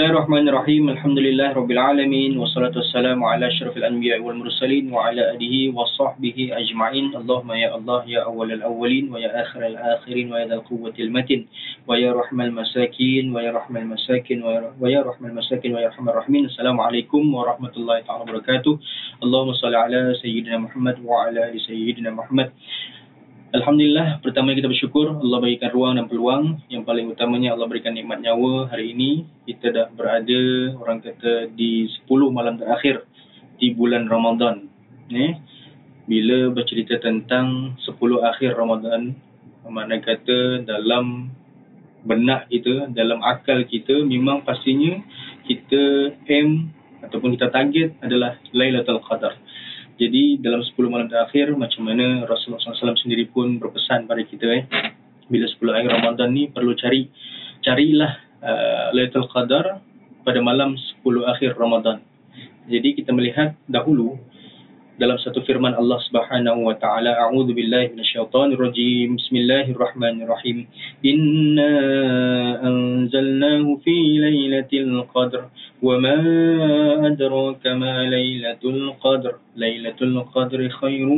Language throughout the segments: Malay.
الله الرحمن الرحيم الحمد لله رب العالمين والصلاة والسلام على أشرف الأنبياء والمرسلين وعلى آله وصحبه أجمعين اللهم يا الله يا أول الأولين ويا آخر الآخرين ويا ذا القوة المتين ويا رحم المساكين ويا رحم المساكين ويا رحم المساكين ويا رحم الرحمين السلام عليكم ورحمة الله تعالى وبركاته اللهم صل على سيدنا محمد وعلى سيدنا محمد Alhamdulillah, pertama kita bersyukur Allah berikan ruang dan peluang. Yang paling utamanya Allah berikan nikmat nyawa hari ini. Kita dah berada, orang kata, di 10 malam terakhir di bulan Ramadan. Eh? Bila bercerita tentang 10 akhir Ramadan, mana kata dalam benak kita, dalam akal kita, memang pastinya kita aim ataupun kita target adalah Lailatul Qadar. Jadi dalam 10 malam terakhir macam mana Rasulullah SAW sendiri pun berpesan pada kita eh bila 10 akhir Ramadan ni perlu cari carilah uh, Lailatul Qadar pada malam 10 akhir Ramadan. Jadi kita melihat dahulu dalam satu firman Allah Subhanahu wa taala a'udzu billahi minasyaitonir rajim bismillahirrahmanirrahim inna anzalnahu fi lailatul qadr وما أدراك ما ليلة القدر ليلة القدر خير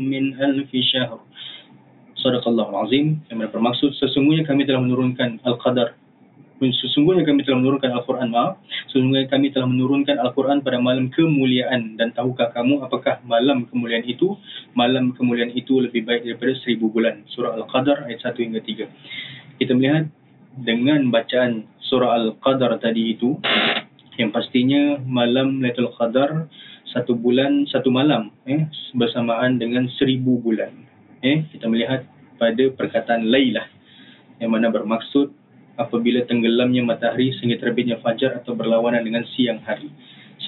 من ألف شهر صدق الله العظيم yang bermaksud sesungguhnya kami telah menurunkan Al-Qadar sesungguhnya kami telah menurunkan Al-Quran maaf. Sesungguhnya kami telah menurunkan Al-Quran pada malam kemuliaan. Dan tahukah kamu apakah malam kemuliaan itu? Malam kemuliaan itu lebih baik daripada seribu bulan. Surah Al-Qadar ayat 1 hingga 3 kita melihat dengan bacaan surah Al-Qadar tadi itu yang pastinya malam Lailatul Qadar satu bulan satu malam eh bersamaan dengan seribu bulan. Eh kita melihat pada perkataan Lailah yang mana bermaksud apabila tenggelamnya matahari sehingga terbitnya fajar atau berlawanan dengan siang hari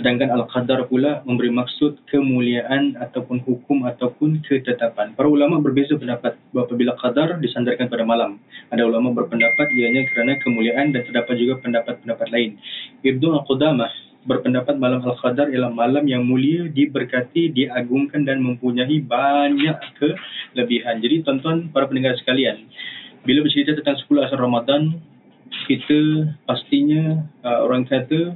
Sedangkan Al-Qadar pula memberi maksud kemuliaan ataupun hukum ataupun ketetapan. Para ulama berbeza pendapat bahawa apabila Qadar disandarkan pada malam. Ada ulama berpendapat ianya kerana kemuliaan dan terdapat juga pendapat-pendapat lain. Ibnu Al-Qudamah berpendapat malam Al-Qadar ialah malam yang mulia, diberkati, diagungkan dan mempunyai banyak kelebihan. Jadi tuan-tuan para pendengar sekalian, bila bercerita tentang 10 asal Ramadan, kita pastinya uh, orang kata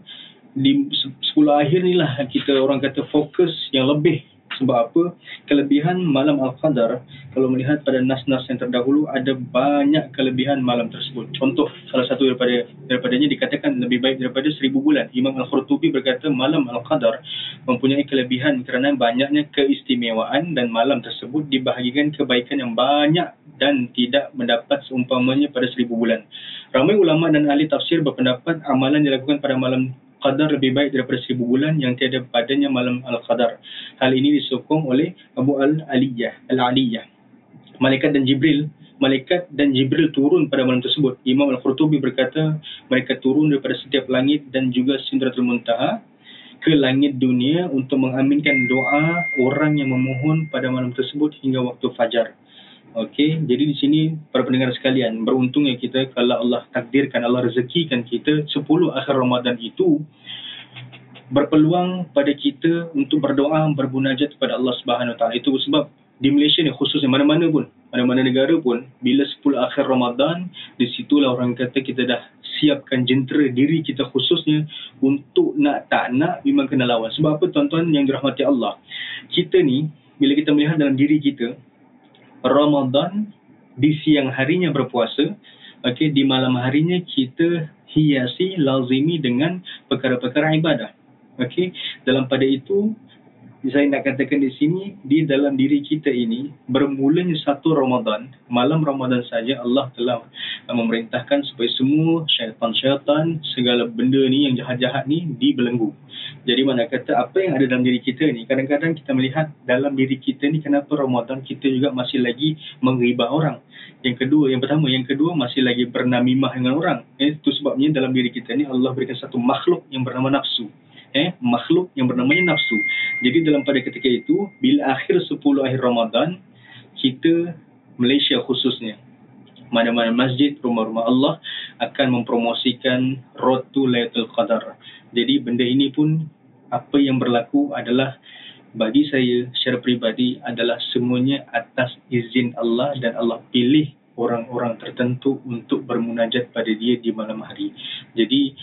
di 10 akhir ni lah kita orang kata fokus yang lebih sebab apa? Kelebihan malam Al-Qadar kalau melihat pada nas-nas yang terdahulu ada banyak kelebihan malam tersebut. Contoh salah satu daripada daripadanya dikatakan lebih baik daripada seribu bulan. Imam Al-Qurtubi berkata malam Al-Qadar mempunyai kelebihan kerana banyaknya keistimewaan dan malam tersebut dibahagikan kebaikan yang banyak dan tidak mendapat seumpamanya pada seribu bulan. Ramai ulama dan ahli tafsir berpendapat amalan dilakukan pada malam Qadar lebih baik daripada seribu bulan yang tiada padanya malam Al-Qadar. Hal ini disokong oleh Abu Al-Aliyah. Al-Aliyah. Malaikat dan Jibril Malaikat dan Jibril turun pada malam tersebut. Imam Al-Qurtubi berkata, mereka turun daripada setiap langit dan juga Sindratul Muntaha ke langit dunia untuk mengaminkan doa orang yang memohon pada malam tersebut hingga waktu fajar. Okey, jadi di sini para pendengar sekalian, beruntungnya kita kalau Allah takdirkan, Allah rezekikan kita 10 akhir Ramadan itu berpeluang pada kita untuk berdoa, berbunajat kepada Allah Subhanahu Taala. Itu sebab di Malaysia ni khususnya mana-mana pun, mana-mana negara pun, bila 10 akhir Ramadan, di situlah orang kata kita dah siapkan jentera diri kita khususnya untuk nak tak nak memang kena lawan. Sebab apa tuan-tuan yang dirahmati Allah? Kita ni, bila kita melihat dalam diri kita, Ramadan di siang harinya berpuasa, okey di malam harinya kita hiasi lazimi dengan perkara-perkara ibadah. Okey, dalam pada itu saya nak katakan di sini di dalam diri kita ini bermulanya satu Ramadan malam Ramadan saja Allah telah memerintahkan supaya semua syaitan-syaitan segala benda ni yang jahat-jahat ni dibelenggu. Jadi mana kata apa yang ada dalam diri kita ni kadang-kadang kita melihat dalam diri kita ni kenapa Ramadan kita juga masih lagi mengribah orang. Yang kedua yang pertama yang kedua masih lagi bernamimah dengan orang. Itu sebabnya dalam diri kita ni Allah berikan satu makhluk yang bernama nafsu eh makhluk yang bernamanya nafsu. Jadi dalam pada ketika itu bila akhir 10 akhir Ramadan kita Malaysia khususnya mana-mana masjid rumah-rumah Allah akan mempromosikan Road to Lailatul Qadar. Jadi benda ini pun apa yang berlaku adalah bagi saya secara peribadi adalah semuanya atas izin Allah dan Allah pilih orang-orang tertentu untuk bermunajat pada dia di malam hari. Jadi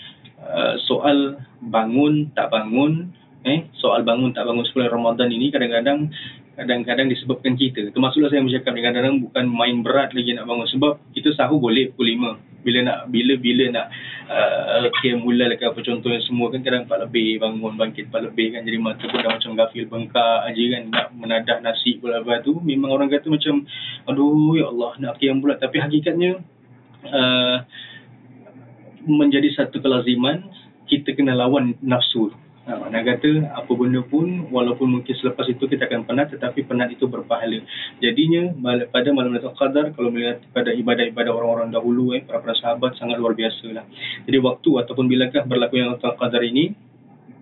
uh, soal bangun tak bangun eh soal bangun tak bangun 10 Ramadan ini kadang-kadang kadang-kadang disebabkan kita. Termasuklah saya bercakap kadang-kadang bukan main berat lagi nak bangun sebab kita sahur boleh pukul 5. Bila nak bila bila nak uh, qiyam mula ke apa contohnya semua kan kadang 4 lebih bangun bangkit 4 lebih kan jadi mata pun dah macam gafil bengkak aja kan nak menadah nasi pula apa tu memang orang kata macam aduh ya Allah nak qiyam pula tapi hakikatnya uh, menjadi satu kelaziman kita kena lawan nafsu Ha, nak kata apa benda pun walaupun mungkin selepas itu kita akan penat tetapi penat itu berpahala. Jadinya pada malam Lailatul Qadar kalau melihat pada ibadah-ibadah orang-orang dahulu eh para para sahabat sangat luar biasa lah. Jadi waktu ataupun bilakah berlaku yang Lailatul Qadar ini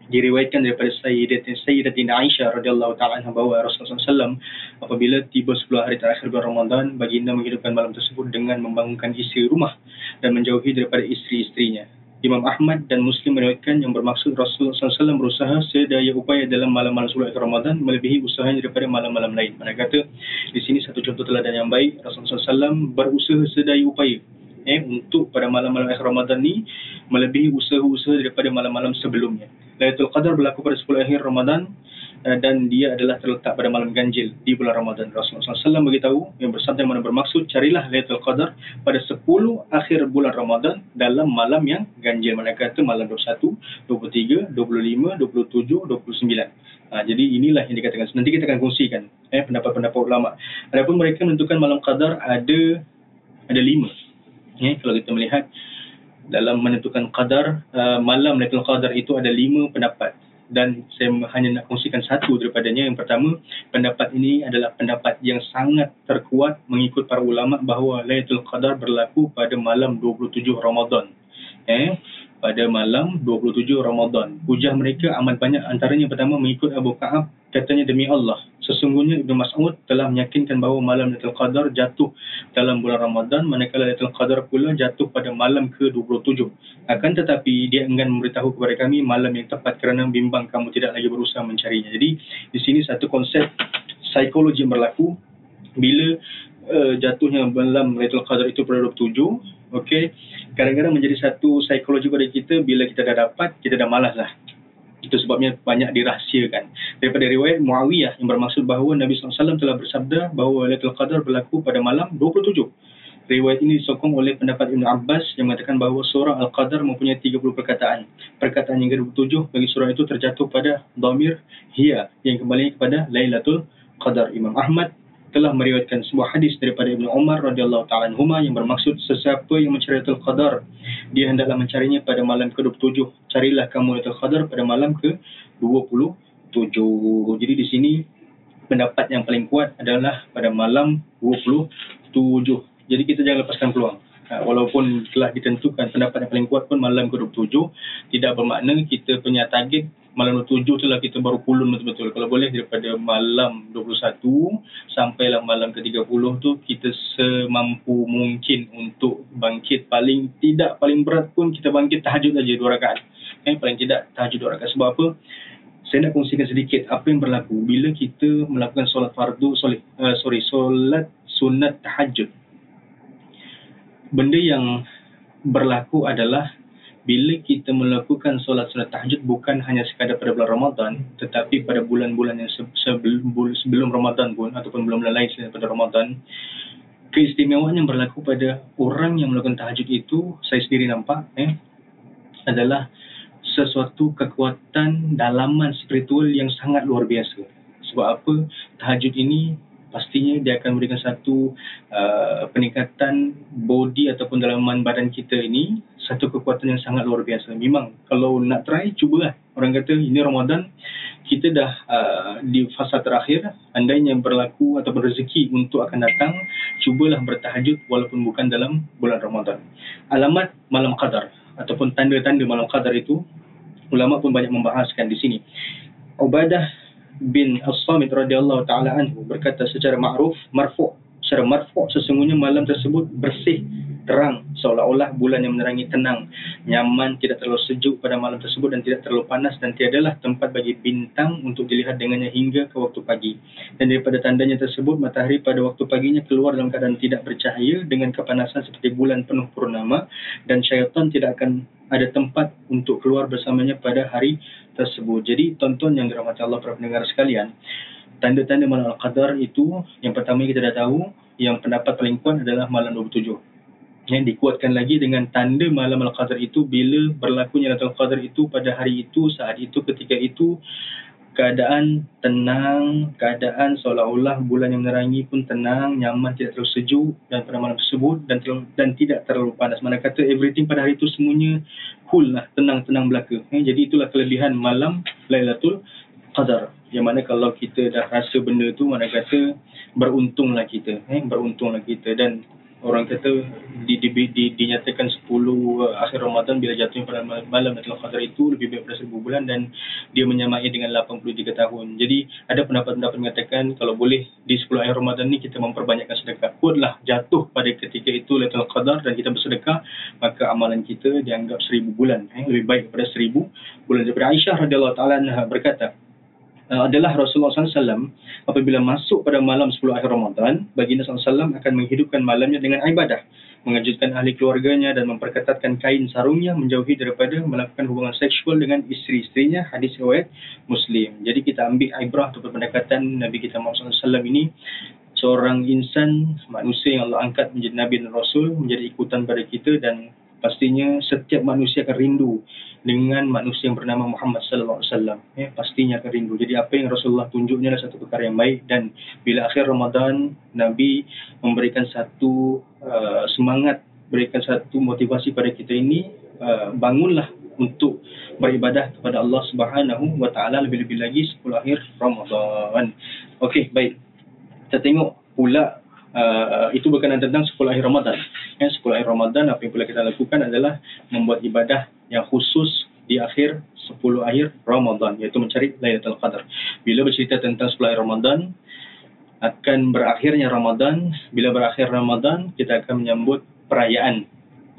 diriwayatkan daripada Sayyidatina Sayyidatina Aisyah radhiyallahu taala anha bahawa Rasulullah SAW apabila tiba 10 hari terakhir bulan Ramadan baginda menghidupkan malam tersebut dengan membangunkan isteri rumah dan menjauhi daripada isteri-isterinya Imam Ahmad dan Muslim meriwayatkan yang bermaksud Rasulullah SAW berusaha sedaya upaya dalam malam-malam akhir Ramadan melebihi usahanya daripada malam-malam lain. Mana kata di sini satu contoh teladan yang baik Rasulullah SAW berusaha sedaya upaya eh, untuk pada malam-malam akhir Ramadan ni melebihi usaha-usaha daripada malam-malam sebelumnya. Lailatul Qadar berlaku pada 10 akhir Ramadan Eh, dan dia adalah terletak pada malam ganjil di bulan Ramadan. Rasulullah SAW beritahu yang bersabda yang mana bermaksud carilah Lailatul Qadar pada 10 akhir bulan Ramadan dalam malam yang ganjil. Mana kata malam 21, 23, 25, 27, 29. Ha, jadi inilah yang dikatakan. Nanti kita akan kongsikan eh, pendapat-pendapat ulama. Adapun mereka menentukan malam qadar ada ada lima. Eh, kalau kita melihat dalam menentukan qadar, uh, malam Lailatul Qadar itu ada lima pendapat dan saya hanya nak kongsikan satu daripadanya. Yang pertama, pendapat ini adalah pendapat yang sangat terkuat mengikut para ulama bahawa Lailatul Qadar berlaku pada malam 27 Ramadan. Eh, pada malam 27 Ramadan. Hujah mereka amat banyak antaranya pertama mengikut Abu Ka'ab katanya demi Allah. Sesungguhnya Ibnu Mas'ud telah meyakinkan bahawa malam Lailatul Qadar jatuh dalam bulan Ramadan manakala Lailatul Qadar pula jatuh pada malam ke-27 akan tetapi dia enggan memberitahu kepada kami malam yang tepat kerana bimbang kamu tidak lagi berusaha mencarinya. Jadi di sini satu konsep psikologi yang berlaku. Bila uh, jatuhnya malam Lailatul Qadar itu pada 27 Okey, kadang-kadang menjadi satu psikologi pada kita bila kita dah dapat, kita dah malas lah. Itu sebabnya banyak dirahsiakan. Daripada riwayat Muawiyah yang bermaksud bahawa Nabi SAW telah bersabda bahawa Lailatul Qadar berlaku pada malam 27. Riwayat ini disokong oleh pendapat Ibn Abbas yang mengatakan bahawa surah Al-Qadar mempunyai 30 perkataan. Perkataan yang ke-27 bagi surah itu terjatuh pada Dhamir Hiya yang kembali kepada Lailatul Qadar. Imam Ahmad telah meriwayatkan sebuah hadis daripada Ibnu Umar radhiyallahu taala anhuma yang bermaksud sesiapa yang mencari Lailatul Qadar dia hendaklah mencarinya pada malam ke-27. Carilah kamu Lailatul Qadar pada malam ke-27. Jadi di sini pendapat yang paling kuat adalah pada malam 27 jadi kita jangan lepaskan peluang walaupun telah ditentukan pendapat yang paling kuat pun malam ke-27 tidak bermakna kita punya target malam 27 tu lah kita baru pulun betul-betul. Kalau boleh daripada malam 21 sampailah malam ke-30 tu kita semampu mungkin untuk bangkit paling tidak paling berat pun kita bangkit tahajud aja dua rakaat. Eh, paling tidak tahajud dua rakaat. Sebab apa? Saya nak kongsikan sedikit apa yang berlaku bila kita melakukan solat fardu sorry, uh, sorry solat sunat tahajud benda yang berlaku adalah bila kita melakukan solat sunat tahajud bukan hanya sekadar pada bulan Ramadan tetapi pada bulan-bulan yang sebelum, sebelum Ramadan pun ataupun bulan-bulan lain selain pada Ramadan keistimewaan yang berlaku pada orang yang melakukan tahajud itu saya sendiri nampak eh, adalah sesuatu kekuatan dalaman spiritual yang sangat luar biasa. Sebab apa? Tahajud ini pastinya dia akan memberikan satu uh, peningkatan body ataupun dalaman badan kita ini satu kekuatan yang sangat luar biasa. Memang kalau nak try cubalah. Orang kata ini Ramadan kita dah uh, di fasa terakhir andainya berlaku ataupun rezeki untuk akan datang cubalah bertahajud walaupun bukan dalam bulan Ramadan. Alamat malam qadar ataupun tanda-tanda malam qadar itu ulama pun banyak membahaskan di sini. Ubadah bin As-Samit radhiyallahu taala anhu berkata secara ma'ruf marfu' secara marfu' sesungguhnya malam tersebut bersih terang seolah-olah bulan yang menerangi tenang. Nyaman tidak terlalu sejuk pada malam tersebut dan tidak terlalu panas dan tiadalah tempat bagi bintang untuk dilihat dengannya hingga ke waktu pagi. Dan daripada tandanya tersebut matahari pada waktu paginya keluar dalam keadaan tidak bercahaya dengan kepanasan seperti bulan penuh purnama dan syaitan tidak akan ada tempat untuk keluar bersamanya pada hari tersebut. Jadi tonton yang dirahmati Allah para pendengar sekalian tanda-tanda malam Al-Qadar itu yang pertama kita dah tahu yang pendapat paling kuat adalah malam 27 yang dikuatkan lagi dengan tanda malam Al-Qadar itu bila berlakunya Lailatul Qadar itu pada hari itu, saat itu, ketika itu keadaan tenang, keadaan seolah-olah bulan yang menerangi pun tenang, nyaman, tidak terlalu sejuk dan pada malam tersebut dan terlalu, dan tidak terlalu panas. Mana kata everything pada hari itu semuanya cool lah, tenang-tenang belaka. Eh, jadi itulah kelebihan malam Lailatul Qadar. Yang mana kalau kita dah rasa benda tu, mana kata beruntunglah kita. Eh, beruntunglah kita dan orang kata di, di, di, dinyatakan 10 uh, akhir Ramadan bila jatuhnya pada malam Lailatul Qadar itu lebih baik pada 1000 bulan dan dia menyamai dengan 83 tahun. Jadi ada pendapat-pendapat mengatakan kalau boleh di 10 akhir Ramadan ni kita memperbanyakkan sedekah. Kuatlah jatuh pada ketika itu Lailatul Qadar dan kita bersedekah maka amalan kita dianggap 1000 bulan. Eh, lebih baik daripada 1000 bulan. Daripada Aisyah radhiyallahu taala berkata uh, adalah Rasulullah SAW apabila masuk pada malam 10 akhir Ramadan, baginda SAW akan menghidupkan malamnya dengan ibadah, mengejutkan ahli keluarganya dan memperketatkan kain sarungnya menjauhi daripada melakukan hubungan seksual dengan isteri-isterinya, hadis riwayat Muslim. Jadi kita ambil ibrah atau pendekatan Nabi kita Muhammad SAW ini seorang insan manusia yang Allah angkat menjadi Nabi dan Rasul menjadi ikutan pada kita dan pastinya setiap manusia akan rindu dengan manusia yang bernama Muhammad sallallahu alaihi wasallam. Ya pastinya akan rindu. Jadi apa yang Rasulullah tunjuknya adalah satu perkara yang baik dan bila akhir Ramadan Nabi memberikan satu uh, semangat berikan satu motivasi pada kita ini uh, bangunlah untuk beribadah kepada Allah Subhanahu wa taala lebih-lebih lagi 10 akhir Ramadan. Okey baik. Kita tengok pula uh, itu berkenaan tentang 10 akhir Ramadan. Ya, 10 akhir Ramadan apa yang pula kita lakukan adalah membuat ibadah yang khusus di akhir 10 akhir Ramadan iaitu mencari Lailatul Qadar. Bila bercerita tentang 10 akhir Ramadan akan berakhirnya Ramadan, bila berakhir Ramadan kita akan menyambut perayaan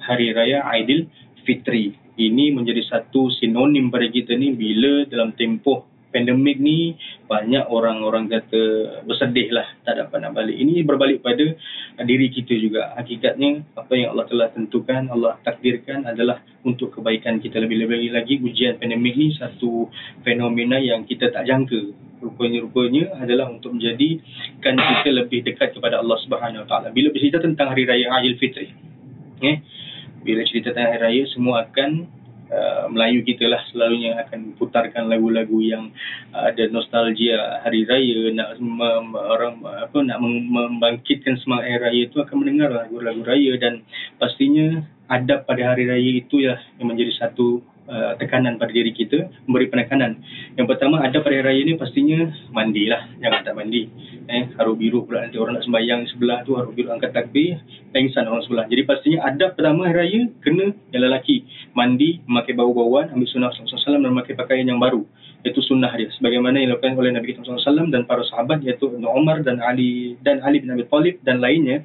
Hari Raya Aidil Fitri. Ini menjadi satu sinonim pada kita ni bila dalam tempoh pandemik ni banyak orang-orang kata bersedih lah tak dapat nak balik. Ini berbalik pada diri kita juga. Hakikatnya apa yang Allah telah tentukan, Allah takdirkan adalah untuk kebaikan kita. Lebih-lebih lagi ujian pandemik ni satu fenomena yang kita tak jangka. Rupanya-rupanya adalah untuk menjadikan kita lebih dekat kepada Allah Subhanahu Taala. Bila bercerita tentang Hari Raya Aidilfitri. Eh, bila cerita tentang Hari Raya semua akan Uh, Melayu kita lah selalunya akan putarkan lagu-lagu yang uh, ada nostalgia hari raya nak mem, orang apa nak membangkitkan semangat hari raya itu akan mendengar lagu-lagu raya dan pastinya adab pada hari raya itu ya yang menjadi satu uh, tekanan pada diri kita memberi penekanan. Yang pertama ada pada hari raya ni pastinya mandilah jangan tak mandi. Eh haru biru pula. Nanti orang nak sembahyang sebelah tu haru biru angkat takbir pengsan orang sebelah. Jadi pastinya ada pertama hari raya kena yang lelaki. Mandi memakai bau-bauan ambil sunnah Rasulullah SAW dan memakai pakaian yang baru. Itu sunnah dia. Sebagaimana yang dilakukan oleh Nabi Muhammad SAW dan para sahabat iaitu Umar dan Ali dan Ali bin Abi Thalib dan lainnya.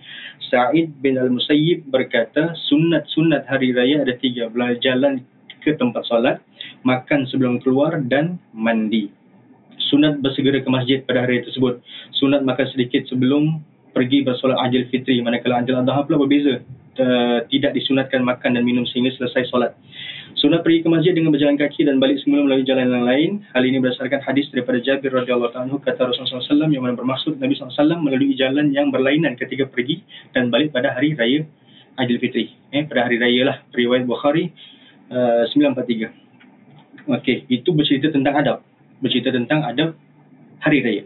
Sa'id bin Al-Musayyib berkata sunat-sunat hari raya ada tiga jalan ke tempat solat makan sebelum keluar dan mandi sunat bersegera ke masjid pada hari tersebut. Sunat makan sedikit sebelum pergi bersolat Ajil Fitri. Manakala Ajil Adha pula berbeza. Uh, tidak disunatkan makan dan minum sehingga selesai solat. Sunat pergi ke masjid dengan berjalan kaki dan balik semula melalui jalan yang lain. Hal ini berdasarkan hadis daripada Jabir radhiyallahu anhu kata Rasulullah SAW yang mana bermaksud Nabi SAW melalui jalan yang berlainan ketika pergi dan balik pada hari raya Aidil Fitri. Eh, pada hari raya lah. Riwayat Bukhari uh, 943. Okey, itu bercerita tentang adab bercerita tentang adab hari raya.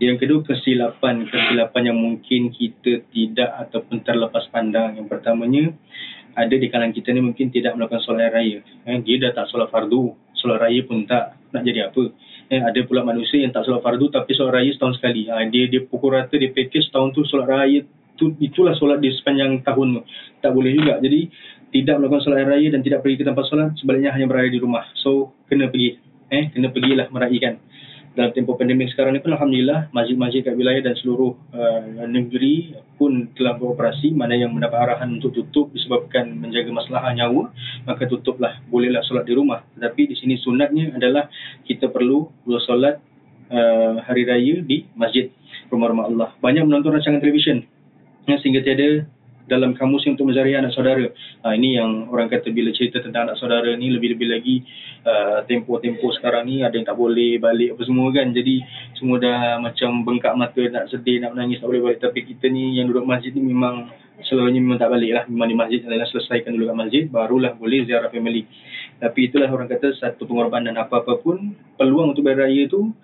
Yang kedua kesilapan kesilapan yang mungkin kita tidak ataupun terlepas pandang. Yang pertamanya ada di kalangan kita ni mungkin tidak melakukan solat raya. Eh, dia dah tak solat fardu, solat raya pun tak nak jadi apa. Eh, ada pula manusia yang tak solat fardu tapi solat raya setahun sekali. Ha, dia dia pukul rata dia package setahun tu solat raya tu itulah solat di sepanjang tahun tu. Tak boleh juga. Jadi tidak melakukan solat raya dan tidak pergi ke tempat solat, sebaliknya hanya berada di rumah. So, kena pergi. Eh, kena pergilah meraihkan. Dalam tempoh pandemik sekarang ni pun Alhamdulillah, masjid-masjid kat wilayah dan seluruh uh, negeri pun telah beroperasi. Mana yang mendapat arahan untuk tutup disebabkan menjaga masalah nyawa, maka tutuplah. Bolehlah solat di rumah. Tetapi di sini sunatnya adalah kita perlu bersolat uh, hari raya di masjid rumah-rumah Allah. Banyak menonton rancangan televisyen sehingga tiada dalam kamus untuk mencari anak saudara. Ha, ini yang orang kata bila cerita tentang anak saudara ni lebih-lebih lagi uh, tempo-tempo sekarang ni ada yang tak boleh balik apa semua kan. Jadi semua dah macam bengkak mata nak sedih, nak menangis tak boleh balik. Tapi kita ni yang duduk masjid ni memang selalunya memang tak balik lah. Memang di masjid adalah selesaikan dulu kat masjid barulah boleh ziarah family. Tapi itulah orang kata satu pengorbanan apa-apa pun peluang untuk berraya tu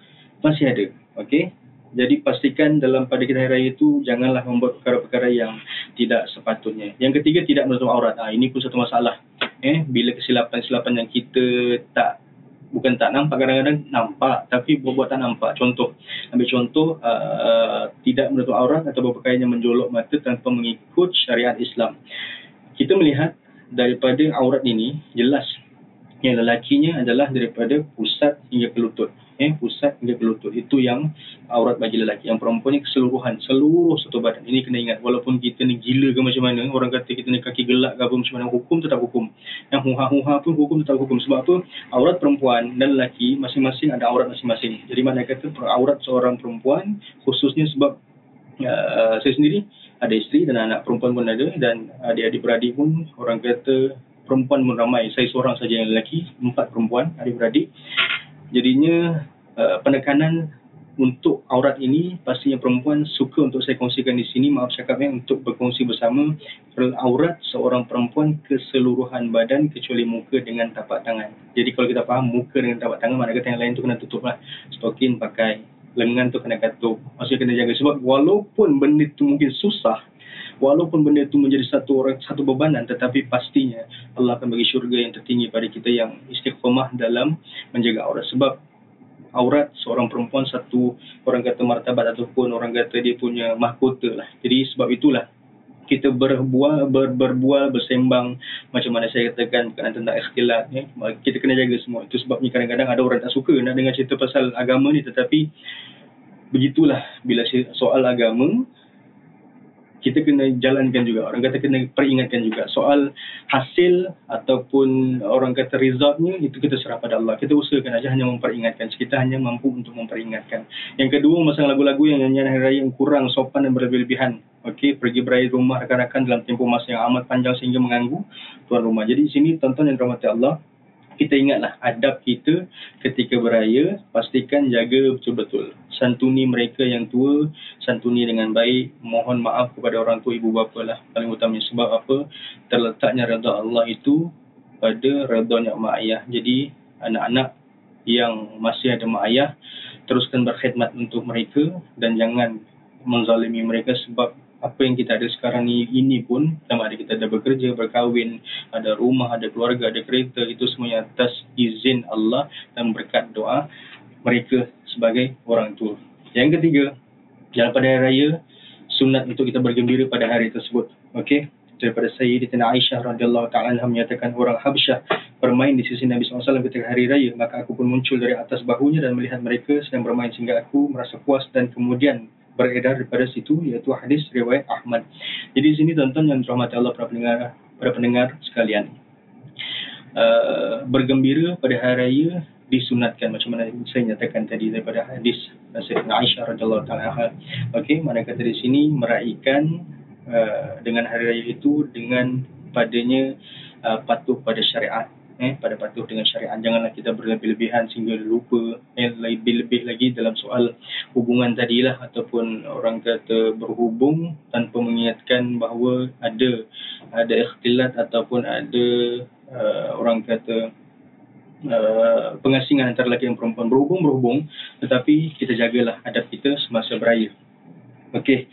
masih ada. Okay. Jadi pastikan dalam pada kita hari raya itu janganlah membuat perkara-perkara yang tidak sepatutnya. Yang ketiga tidak menutup aurat. Ha, ini pun satu masalah. Eh, bila kesilapan-kesilapan yang kita tak bukan tak nampak kadang-kadang nampak tapi buat-buat tak nampak. Contoh, ambil contoh uh, tidak menutup aurat atau berpakaian yang menjolok mata tanpa mengikut syariat Islam. Kita melihat daripada aurat ini jelas yang lelakinya adalah daripada pusat hingga ke lutut. Eh pusat hingga ke lutut. Itu yang aurat bagi lelaki. Yang perempuan ni keseluruhan seluruh satu badan. Ini kena ingat walaupun kita ni gila ke macam mana orang kata kita ni kaki gelak ke apa macam mana hukum tetap hukum. Yang huha-huha pun hukum tetap hukum. Sebab apa? Aurat perempuan dan lelaki masing-masing ada aurat masing-masing. Jadi mana kata aurat seorang perempuan khususnya sebab uh, saya sendiri ada isteri dan anak perempuan pun ada dan adik-adik beradik pun orang kata perempuan pun ramai. Saya seorang saja yang lelaki empat perempuan adik-beradik. Jadinya uh, penekanan untuk aurat ini pastinya perempuan suka untuk saya kongsikan di sini maaf cakapnya untuk berkongsi bersama aurat seorang perempuan keseluruhan badan kecuali muka dengan tapak tangan. Jadi kalau kita faham muka dengan tapak tangan mana kata yang lain tu kena tutup lah. Stokin pakai lengan tu kena katup. Maksudnya kena jaga sebab walaupun benda tu mungkin susah walaupun benda itu menjadi satu orang satu bebanan tetapi pastinya Allah akan bagi syurga yang tertinggi pada kita yang istiqomah dalam menjaga aurat. Sebab aurat seorang perempuan satu orang kata martabat ataupun orang kata dia punya mahkota lah. Jadi sebab itulah kita berbual ber, berbual bersembang. Macam mana saya katakan berkenaan tentang ikhtilat ya. kita kena jaga semua. Itu sebabnya kadang-kadang ada orang tak suka nak dengar cerita pasal agama ni. Tetapi begitulah bila soal agama kita kena jalankan juga. Orang kata kena peringatkan juga. Soal hasil ataupun orang kata resultnya itu kita serah pada Allah. Kita usahakan aja hanya memperingatkan. Kita hanya mampu untuk memperingatkan. Yang kedua masalah lagu-lagu yang nyanyian hari raya yang kurang sopan dan berlebihan. Okey pergi beraya rumah rakan-rakan dalam tempoh masa yang amat panjang sehingga mengganggu tuan rumah. Jadi di sini tonton yang dirahmati Allah kita ingatlah adab kita ketika beraya pastikan jaga betul-betul. Santuni mereka yang tua santuni dengan baik. Mohon maaf kepada orang tua ibu bapa lah. Paling utamanya sebab apa? Terletaknya redha Allah itu pada redha mak ayah. Jadi anak-anak yang masih ada mak ayah teruskan berkhidmat untuk mereka dan jangan menzalimi mereka sebab apa yang kita ada sekarang ni ini pun sama ada kita ada bekerja, berkahwin, ada rumah, ada keluarga, ada kereta itu semuanya atas izin Allah dan berkat doa mereka sebagai orang tua. Yang ketiga, dalam pada hari raya sunat untuk kita bergembira pada hari tersebut. Okey. Daripada Sayyidatina Aisyah radhiyallahu taala anha menyatakan orang Habsyah bermain di sisi Nabi SAW ketika hari raya maka aku pun muncul dari atas bahunya dan melihat mereka sedang bermain sehingga aku merasa puas dan kemudian beredar daripada situ iaitu hadis riwayat Ahmad. Jadi di sini tonton yang dirahmati Allah para pendengar para pendengar sekalian. Uh, bergembira pada hari raya disunatkan macam mana saya nyatakan tadi daripada hadis Sayyidina Aisyah radhiyallahu taala. Okey, mana kata di sini meraihkan uh, dengan hari raya itu dengan padanya uh, patuh pada syariat eh, pada patuh dengan syariat. Janganlah kita berlebih-lebihan sehingga lupa eh, lebih-lebih lagi dalam soal hubungan tadilah ataupun orang kata berhubung tanpa mengingatkan bahawa ada ada ikhtilat ataupun ada uh, orang kata Uh, pengasingan antara lelaki dan perempuan berhubung berhubung tetapi kita jagalah adab kita semasa beraya. Okey.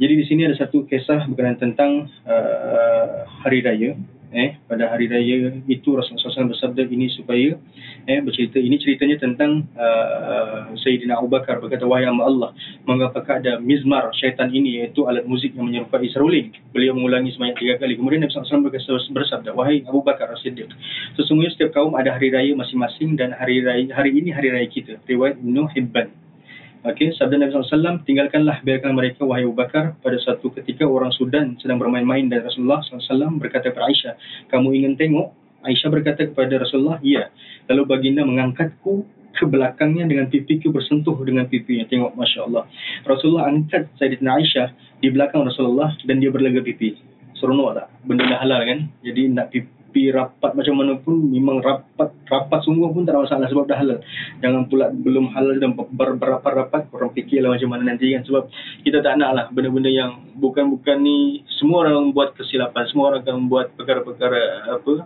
Jadi di sini ada satu kisah berkenaan tentang uh, hari raya eh pada hari raya itu Rasulullah SAW bersabda ini supaya eh bercerita. Ini ceritanya tentang uh, Sayyidina Abu Bakar berkata wahai hamba Allah mengapakah ada mizmar syaitan ini iaitu alat muzik yang menyerupai seruling beliau mengulangi sebanyak tiga kali. Kemudian Nabi SAW bersabda wahai Abu Bakar As-Siddiq sesungguhnya setiap kaum ada hari raya masing-masing dan hari raya hari ini hari raya kita. Riwayat Ibn Hibban Okey, sabda Nabi SAW, tinggalkanlah biarkan mereka wahai Abu Bakar pada satu ketika orang Sudan sedang bermain-main dan Rasulullah SAW berkata kepada Aisyah, kamu ingin tengok? Aisyah berkata kepada Rasulullah, ya. Lalu baginda mengangkatku ke belakangnya dengan pipiku bersentuh dengan pipinya. Tengok, Masya Allah. Rasulullah angkat Sayyidina Aisyah di belakang Rasulullah dan dia berlega pipi. Seronok tak? Benda halal kan? Jadi nak pipi pi rapat macam mana pun memang rapat rapat sungguh pun tak ada masalah sebab dah halal. Jangan pula belum halal dan ber, berapat-rapat orang fikirlah macam mana nanti kan. Sebab kita tak nak lah benda-benda yang bukan-bukan ni semua orang buat kesilapan semua orang akan buat perkara-perkara apa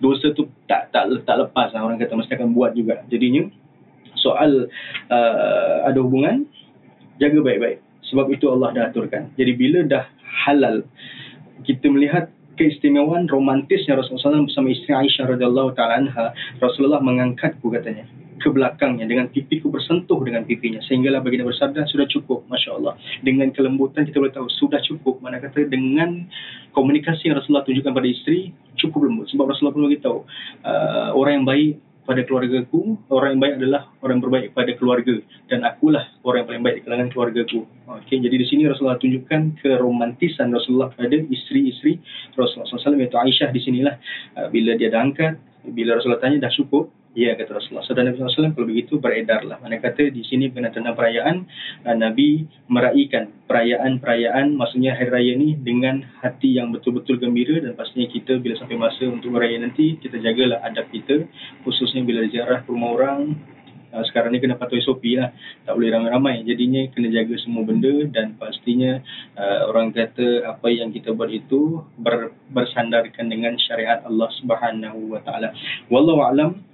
dosa tu tak tak tak lepas lah. Orang kata mesti akan buat juga. Jadinya soal uh, ada hubungan jaga baik-baik. Sebab itu Allah dah aturkan. Jadi bila dah halal kita melihat keistimewaan romantisnya Rasulullah SAW bersama isteri Aisyah radhiyallahu taala anha, Rasulullah mengangkatku katanya ke belakangnya dengan pipiku bersentuh dengan pipinya. Sehinggalah baginda bersabda sudah cukup masya-Allah. Dengan kelembutan kita boleh tahu sudah cukup. Mana kata dengan komunikasi yang Rasulullah tunjukkan pada isteri cukup lembut. Sebab Rasulullah pun beritahu uh, orang yang baik pada keluarga ku, orang yang baik adalah orang yang berbaik pada keluarga. Dan akulah orang yang paling baik di kalangan keluarga ku. Okey, jadi di sini Rasulullah tunjukkan keromantisan Rasulullah pada isteri-isteri Rasulullah SAW iaitu Aisyah di sinilah. Uh, bila dia dah angkat, bila Rasulullah tanya dah cukup, Ya kata Rasulullah. SAW Nabi SAW kalau begitu beredarlah. Mana kata di sini berkenaan tentang perayaan Nabi meraihkan perayaan-perayaan Maksudnya hari raya ni dengan hati yang betul-betul gembira. Dan pastinya kita bila sampai masa untuk beraya nanti Kita jagalah adab kita. Khususnya bila ziarah rumah orang uh, Sekarang ni kena patuhi SOP lah. Tak boleh ramai-ramai. Jadinya kena jaga semua benda Dan pastinya uh, orang kata apa yang kita buat itu ber, Bersandarkan dengan syariat Allah Subhanahu Wa Taala. Wallahu'alam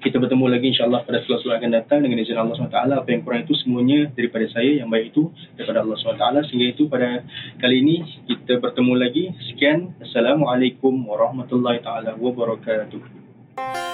kita bertemu lagi insyaAllah pada seluruh akan datang dengan izin Allah SWT. Apa yang kurang itu semuanya daripada saya yang baik itu daripada Allah SWT. Sehingga itu pada kali ini kita bertemu lagi. Sekian. Assalamualaikum warahmatullahi taala wabarakatuh